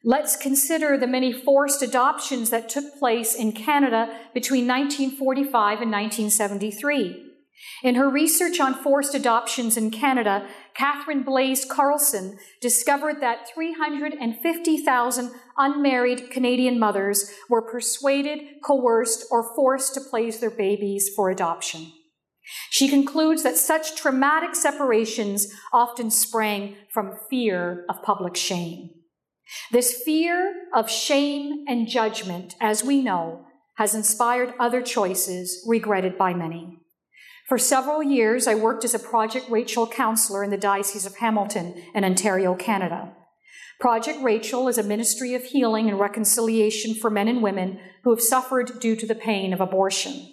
Let's consider the many forced adoptions that took place in Canada between 1945 and 1973. In her research on forced adoptions in Canada, Catherine Blaise Carlson discovered that 350,000 unmarried Canadian mothers were persuaded, coerced, or forced to place their babies for adoption. She concludes that such traumatic separations often sprang from fear of public shame. This fear of shame and judgment, as we know, has inspired other choices regretted by many. For several years, I worked as a Project Rachel counselor in the Diocese of Hamilton in Ontario, Canada. Project Rachel is a ministry of healing and reconciliation for men and women who have suffered due to the pain of abortion.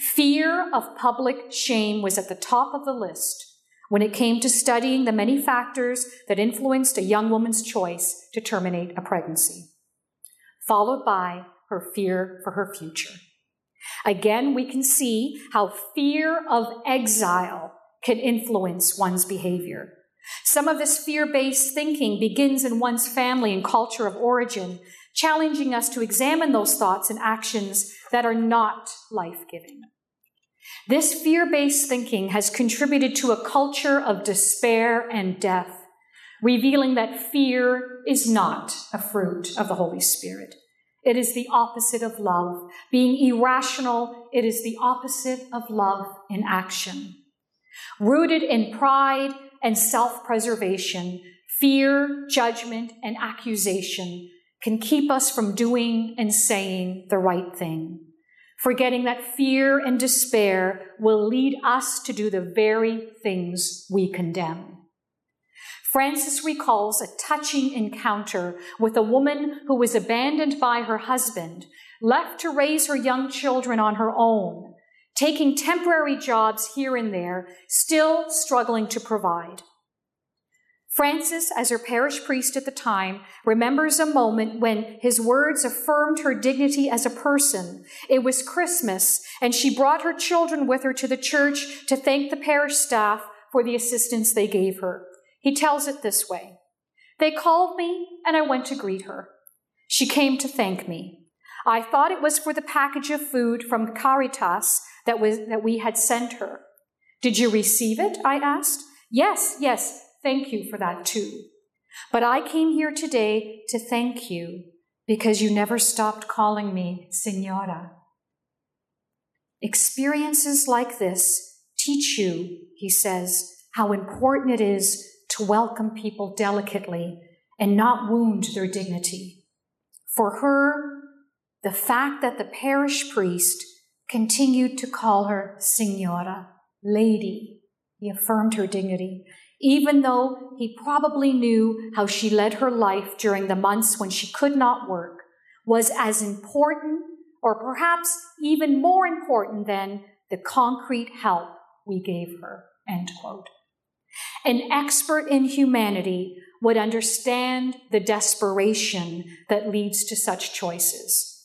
Fear of public shame was at the top of the list when it came to studying the many factors that influenced a young woman's choice to terminate a pregnancy, followed by her fear for her future. Again, we can see how fear of exile can influence one's behavior. Some of this fear based thinking begins in one's family and culture of origin, challenging us to examine those thoughts and actions that are not life giving. This fear based thinking has contributed to a culture of despair and death, revealing that fear is not a fruit of the Holy Spirit. It is the opposite of love. Being irrational, it is the opposite of love in action. Rooted in pride and self preservation, fear, judgment, and accusation can keep us from doing and saying the right thing, forgetting that fear and despair will lead us to do the very things we condemn. Francis recalls a touching encounter with a woman who was abandoned by her husband, left to raise her young children on her own, taking temporary jobs here and there, still struggling to provide. Francis, as her parish priest at the time, remembers a moment when his words affirmed her dignity as a person. It was Christmas, and she brought her children with her to the church to thank the parish staff for the assistance they gave her. He tells it this way They called me, and I went to greet her. She came to thank me. I thought it was for the package of food from Caritas that, was, that we had sent her. Did you receive it? I asked. Yes, yes, thank you for that too. But I came here today to thank you because you never stopped calling me Senora. Experiences like this teach you, he says, how important it is to welcome people delicately and not wound their dignity. For her, the fact that the parish priest continued to call her Signora, Lady, he affirmed her dignity, even though he probably knew how she led her life during the months when she could not work, was as important, or perhaps even more important than the concrete help we gave her. End quote. An expert in humanity would understand the desperation that leads to such choices.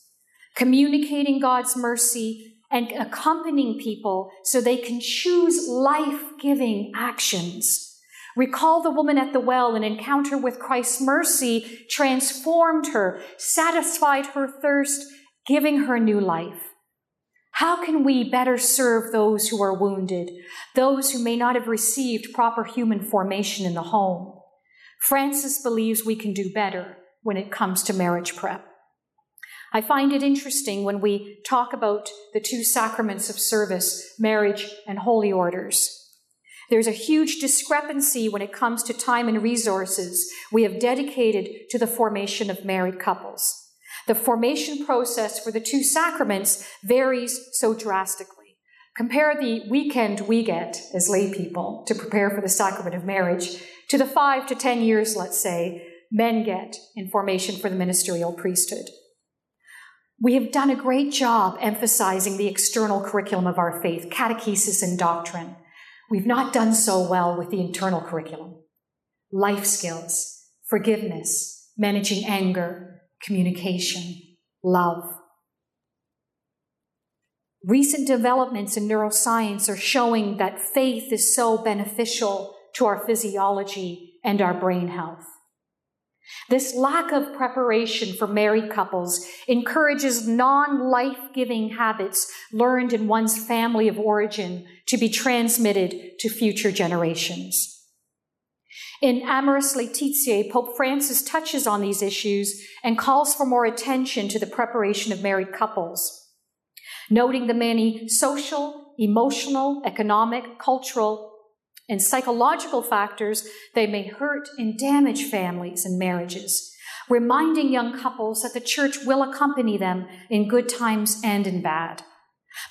Communicating God's mercy and accompanying people so they can choose life giving actions. Recall the woman at the well, an encounter with Christ's mercy transformed her, satisfied her thirst, giving her new life. How can we better serve those who are wounded, those who may not have received proper human formation in the home? Francis believes we can do better when it comes to marriage prep. I find it interesting when we talk about the two sacraments of service, marriage and holy orders. There's a huge discrepancy when it comes to time and resources we have dedicated to the formation of married couples. The formation process for the two sacraments varies so drastically. Compare the weekend we get as lay people to prepare for the sacrament of marriage to the five to ten years, let's say, men get in formation for the ministerial priesthood. We have done a great job emphasizing the external curriculum of our faith, catechesis and doctrine. We've not done so well with the internal curriculum. Life skills, forgiveness, managing anger, communication, love. Recent developments in neuroscience are showing that faith is so beneficial to our physiology and our brain health. This lack of preparation for married couples encourages non life giving habits learned in one's family of origin to be transmitted to future generations. In Amoris Laetitia, Pope Francis touches on these issues and calls for more attention to the preparation of married couples, noting the many social, emotional, economic, cultural, and psychological factors that may hurt and damage families and marriages, reminding young couples that the church will accompany them in good times and in bad.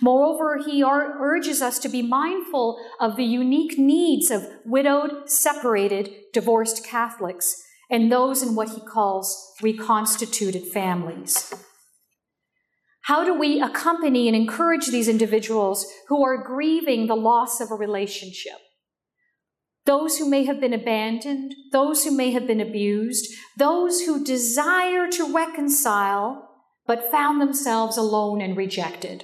Moreover, he urges us to be mindful of the unique needs of widowed, separated, divorced Catholics and those in what he calls reconstituted families. How do we accompany and encourage these individuals who are grieving the loss of a relationship? Those who may have been abandoned, those who may have been abused, those who desire to reconcile but found themselves alone and rejected.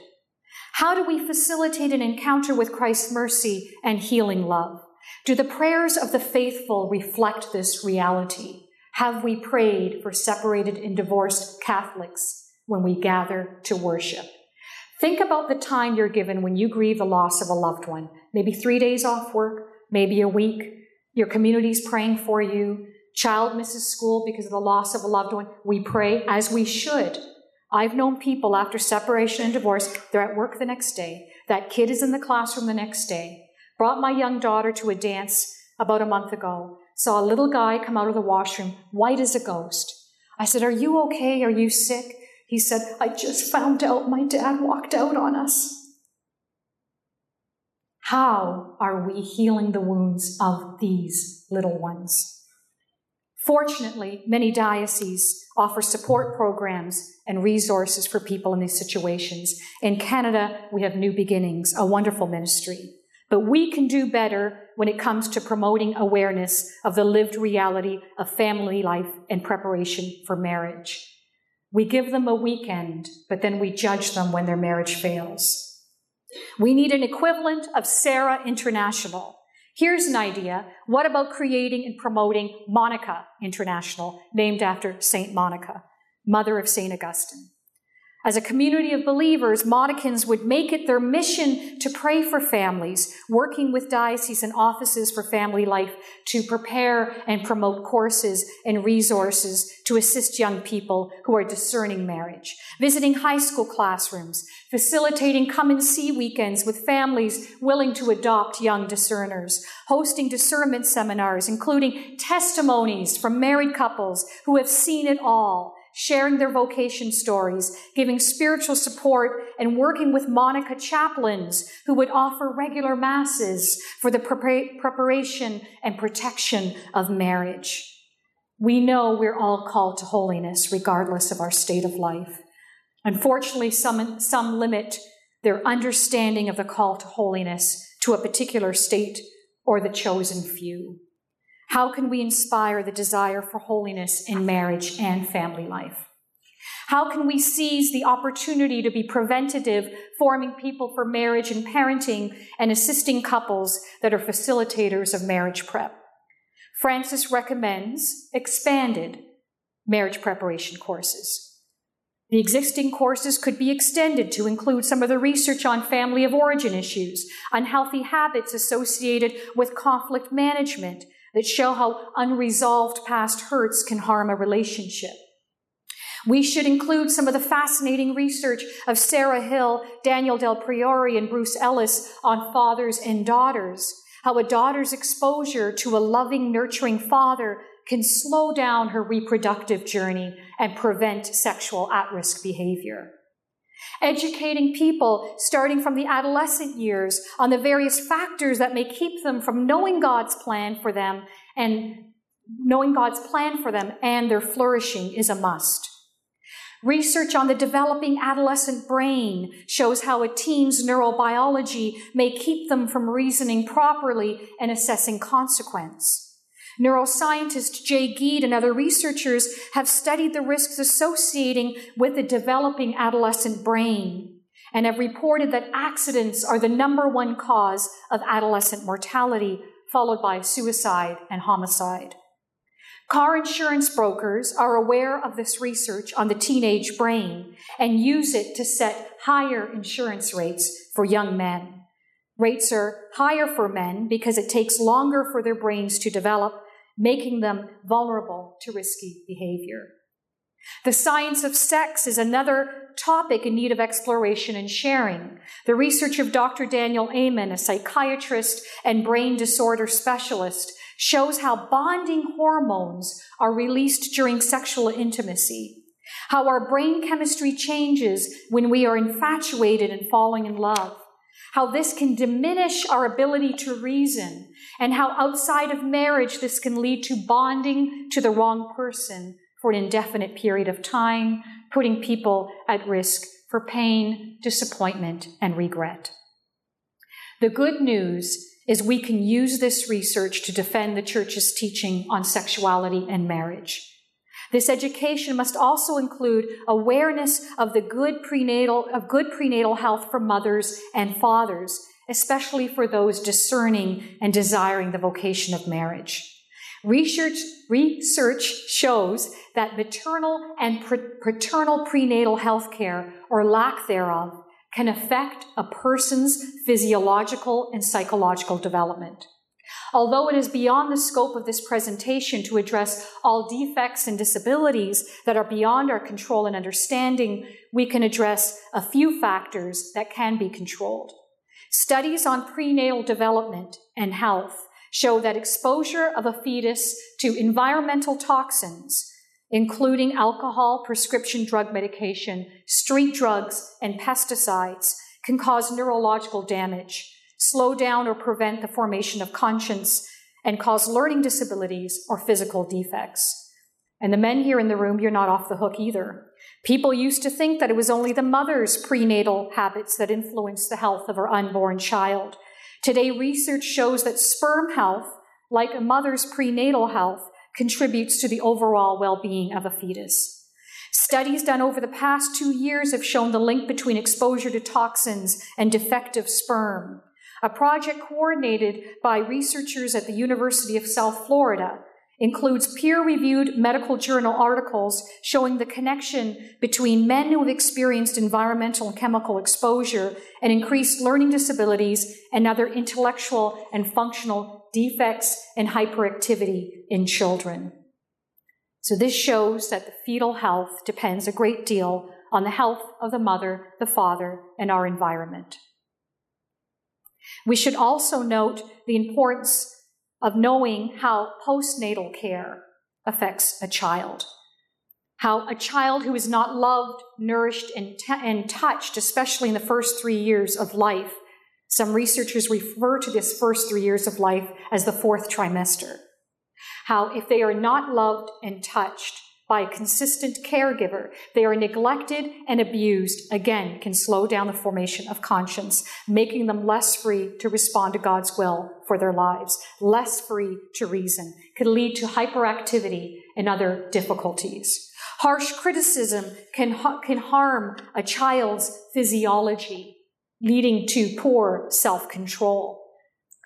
How do we facilitate an encounter with Christ's mercy and healing love? Do the prayers of the faithful reflect this reality? Have we prayed for separated and divorced Catholics when we gather to worship? Think about the time you're given when you grieve the loss of a loved one. Maybe three days off work, maybe a week. Your community's praying for you. Child misses school because of the loss of a loved one. We pray as we should I've known people after separation and divorce, they're at work the next day. That kid is in the classroom the next day. Brought my young daughter to a dance about a month ago. Saw a little guy come out of the washroom, white as a ghost. I said, Are you okay? Are you sick? He said, I just found out my dad walked out on us. How are we healing the wounds of these little ones? Fortunately, many dioceses offer support programs and resources for people in these situations. In Canada, we have New Beginnings, a wonderful ministry. But we can do better when it comes to promoting awareness of the lived reality of family life and preparation for marriage. We give them a weekend, but then we judge them when their marriage fails. We need an equivalent of Serra International Here's an idea. What about creating and promoting Monica International, named after St. Monica, mother of St. Augustine? As a community of believers, Monicans would make it their mission to pray for families, working with diocesan offices for family life to prepare and promote courses and resources to assist young people who are discerning marriage, visiting high school classrooms, facilitating come and see weekends with families willing to adopt young discerners, hosting discernment seminars, including testimonies from married couples who have seen it all sharing their vocation stories, giving spiritual support, and working with Monica chaplains who would offer regular masses for the preparation and protection of marriage. We know we're all called to holiness regardless of our state of life. Unfortunately, some, some limit their understanding of the call to holiness to a particular state or the chosen few. How can we inspire the desire for holiness in marriage and family life? How can we seize the opportunity to be preventative, forming people for marriage and parenting, and assisting couples that are facilitators of marriage prep? Francis recommends expanded marriage preparation courses. The existing courses could be extended to include some of the research on family of origin issues, unhealthy habits associated with conflict management, that show how unresolved past hurts can harm a relationship. We should include some of the fascinating research of Sarah Hill, Danielle DelPriore, and Bruce Ellis on fathers and daughters, how a daughter's exposure to a loving, nurturing father can slow down her reproductive journey and prevent sexual at risk behavior educating people starting from the adolescent years on the various factors that may keep them from knowing God's plan for them and knowing God's plan for them and their flourishing is a must. Research on the developing adolescent brain shows how a teen's neurobiology may keep them from reasoning properly and assessing consequence. Neuroscientist Jay Giedd and other researchers have studied the risks associating with the developing adolescent brain and have reported that accidents are the number one cause of adolescent mortality, followed by suicide and homicide. Car insurance brokers are aware of this research on the teenage brain and use it to set higher insurance rates for young men. Rates are higher for men because it takes longer for their brains to develop making them vulnerable to risky behavior. The science of sex is another topic in need of exploration and sharing. The research of Dr. Daniel Amen, a psychiatrist and brain disorder specialist, shows how bonding hormones are released during sexual intimacy, how our brain chemistry changes when we are infatuated and falling in love, how this can diminish our ability to reason, and how outside of marriage this can lead to bonding to the wrong person for an indefinite period of time, putting people at risk for pain, disappointment, and regret. The good news is we can use this research to defend the church's teaching on sexuality and marriage. This education must also include awareness of the good prenatal, of good prenatal health for mothers and fathers, especially for those discerning and desiring the vocation of marriage. Research, research shows that maternal and paternal prenatal health care, or lack thereof, can affect a person's physiological and psychological development. Although it is beyond the scope of this presentation to address all defects and disabilities that are beyond our control and understanding, we can address a few factors that can be controlled. Studies on prenatal development and health show that exposure of a fetus to environmental toxins, including alcohol, prescription drug medication, street drugs, and pesticides, can cause neurological damage slow down or prevent the formation of conscience, and cause learning disabilities or physical defects. And the men here in the room, you're not off the hook either. People used to think that it was only the mother's prenatal habits that influenced the health of her unborn child. Today, research shows that sperm health, like a mother's prenatal health, contributes to the overall well being of a fetus. Studies done over the past two years have shown the link between exposure to toxins and defective sperm a project coordinated by researchers at the University of South Florida includes peer reviewed medical journal articles showing the connection between men who have experienced environmental and chemical exposure and increased learning disabilities and other intellectual and functional defects and hyperactivity in children. So, this shows that the fetal health depends a great deal on the health of the mother, the father, and our environment. We should also note the importance of knowing how postnatal care affects a child. How a child who is not loved, nourished, and, t- and touched, especially in the first three years of life, some researchers refer to this first three years of life as the fourth trimester. How, if they are not loved and touched, by a consistent caregiver, they are neglected and abused, again, can slow down the formation of conscience, making them less free to respond to God's will for their lives, less free to reason, could lead to hyperactivity and other difficulties. Harsh criticism can, can harm a child's physiology, leading to poor self control.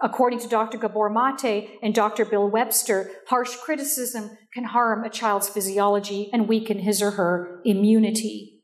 According to Dr. Gabor Mate and Dr. Bill Webster, harsh criticism can harm a child's physiology and weaken his or her immunity.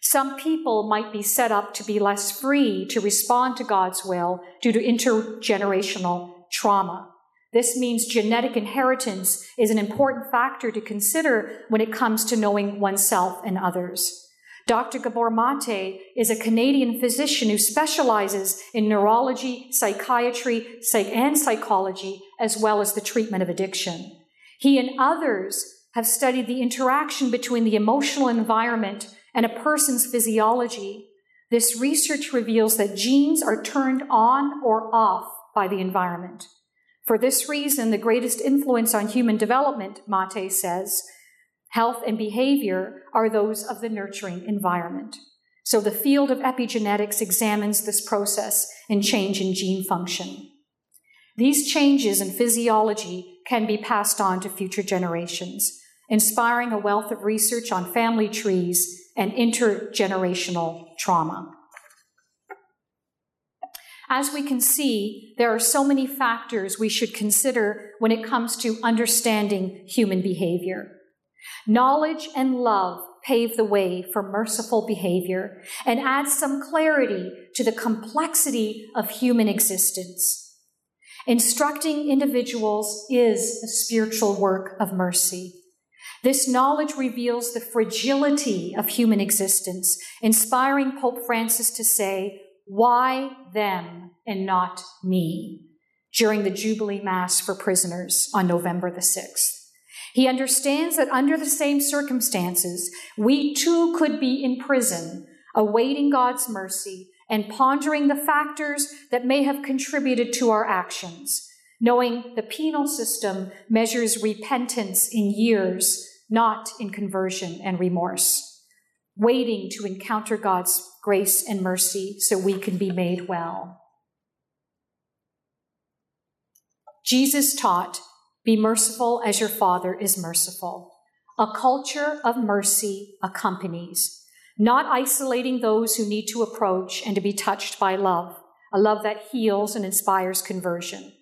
Some people might be set up to be less free to respond to God's will due to intergenerational trauma. This means genetic inheritance is an important factor to consider when it comes to knowing oneself and others. Dr. Gabor Mate is a Canadian physician who specializes in neurology, psychiatry, psych- and psychology, as well as the treatment of addiction. He and others have studied the interaction between the emotional environment and a person's physiology. This research reveals that genes are turned on or off by the environment. For this reason, the greatest influence on human development, Mate says, health, and behavior are those of the nurturing environment. So the field of epigenetics examines this process and change in gene function. These changes in physiology can be passed on to future generations, inspiring a wealth of research on family trees and intergenerational trauma. As we can see, there are so many factors we should consider when it comes to understanding human behavior. Knowledge and love pave the way for merciful behavior and add some clarity to the complexity of human existence. Instructing individuals is a spiritual work of mercy. This knowledge reveals the fragility of human existence, inspiring Pope Francis to say, Why them and not me? during the Jubilee Mass for prisoners on November the 6th. He understands that under the same circumstances, we too could be in prison, awaiting God's mercy and pondering the factors that may have contributed to our actions, knowing the penal system measures repentance in years, not in conversion and remorse, waiting to encounter God's grace and mercy so we can be made well. Jesus taught be merciful as your Father is merciful. A culture of mercy accompanies, not isolating those who need to approach and to be touched by love, a love that heals and inspires conversion.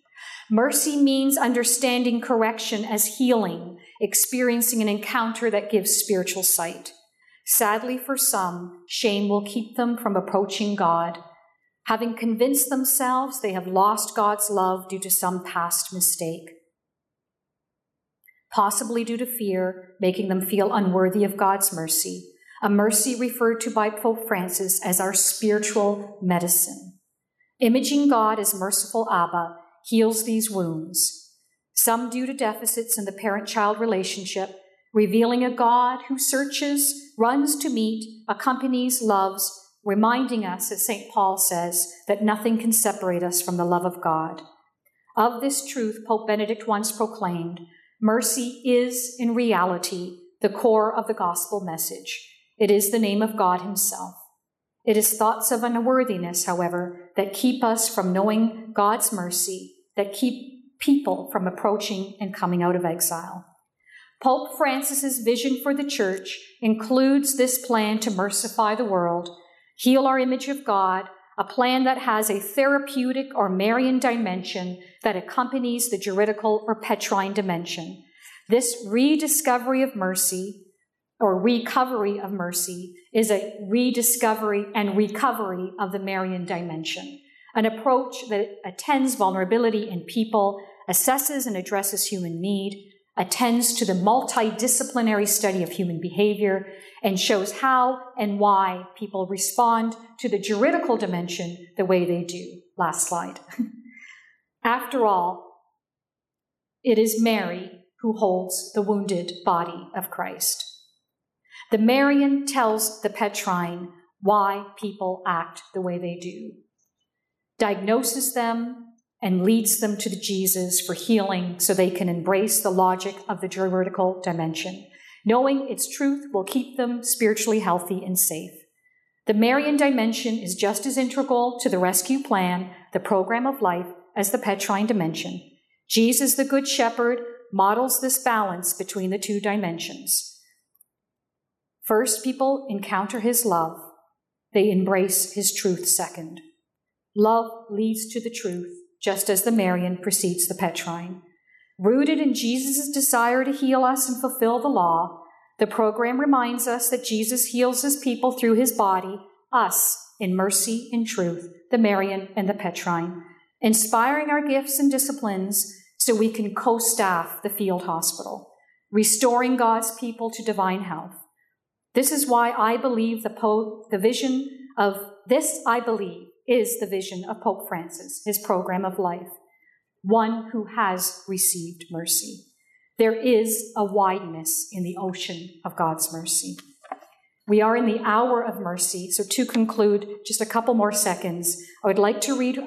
Mercy means understanding correction as healing, experiencing an encounter that gives spiritual sight. Sadly, for some, shame will keep them from approaching God, having convinced themselves they have lost God's love due to some past mistake possibly due to fear, making them feel unworthy of God's mercy, a mercy referred to by Pope Francis as our spiritual medicine. Imaging God as merciful Abba heals these wounds, some due to deficits in the parent child relationship, revealing a God who searches, runs to meet, accompanies, loves, reminding us, as St. Paul says, that nothing can separate us from the love of God. Of this truth, Pope Benedict once proclaimed Mercy is, in reality, the core of the gospel message. It is the name of God Himself. It is thoughts of unworthiness, however, that keep us from knowing God's mercy, that keep people from approaching and coming out of exile. Pope Francis's vision for the church includes this plan to mercify the world, heal our image of God, a plan that has a therapeutic or Marian dimension that accompanies the juridical or Petrine dimension, This rediscovery of mercy, or recovery of mercy, is a rediscovery and recovery of the Marian dimension, an approach that attends vulnerability in people, assesses and addresses human need, attends to the multidisciplinary study of human behavior, and shows how and why people respond to the juridical dimension the way they do. Last slide. After all, it is Mary who holds the wounded body of Christ. The Marian tells the Petrine why people act the way they do, diagnoses them, and leads them to the Jesus for healing so they can embrace the logic of the juridical dimension. Knowing its truth will keep them spiritually healthy and safe. The Marian dimension is just as integral to the rescue plan, the program of life, as the Petrine dimension. Jesus, the Good Shepherd, models this balance between the two dimensions. First, people encounter his love, they embrace his truth second. Love leads to the truth, just as the Marian precedes the Petrine. Rooted in Jesus' desire to heal us and fulfill the law, the program reminds us that Jesus heals his people through his body, us, in mercy and truth, the Marian and the Petrine, inspiring our gifts and disciplines so we can co staff the field hospital, restoring God's people to divine health. This is why I believe the, Pope, the vision of this, I believe, is the vision of Pope Francis, his program of life, one who has received mercy. There is a wideness in the ocean of God's mercy. We are in the hour of mercy. So, to conclude, just a couple more seconds, I would like to read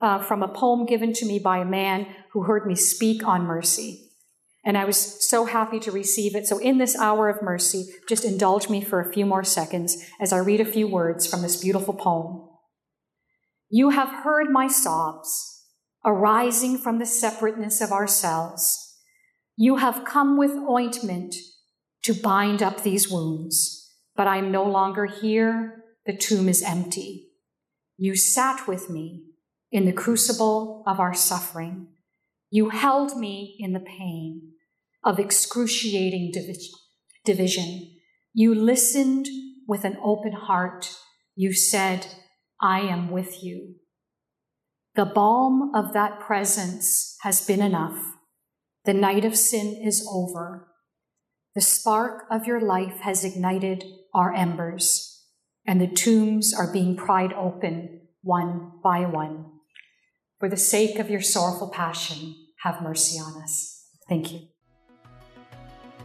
uh, from a poem given to me by a man who heard me speak on mercy. And I was so happy to receive it. So, in this hour of mercy, just indulge me for a few more seconds as I read a few words from this beautiful poem. You have heard my sobs arising from the separateness of ourselves. You have come with ointment to bind up these wounds, but I am no longer here. The tomb is empty. You sat with me in the crucible of our suffering. You held me in the pain of excruciating division. You listened with an open heart. You said, I am with you. The balm of that presence has been enough. The night of sin is over. The spark of your life has ignited our embers, and the tombs are being pried open one by one. For the sake of your sorrowful passion, have mercy on us. Thank you.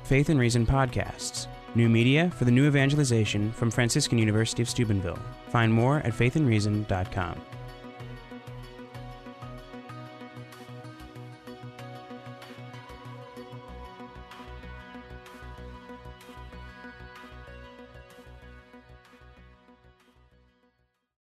Faith and Reason podcasts. New media for the new evangelization from Franciscan University of Steubenville. Find more at faithandreason.com.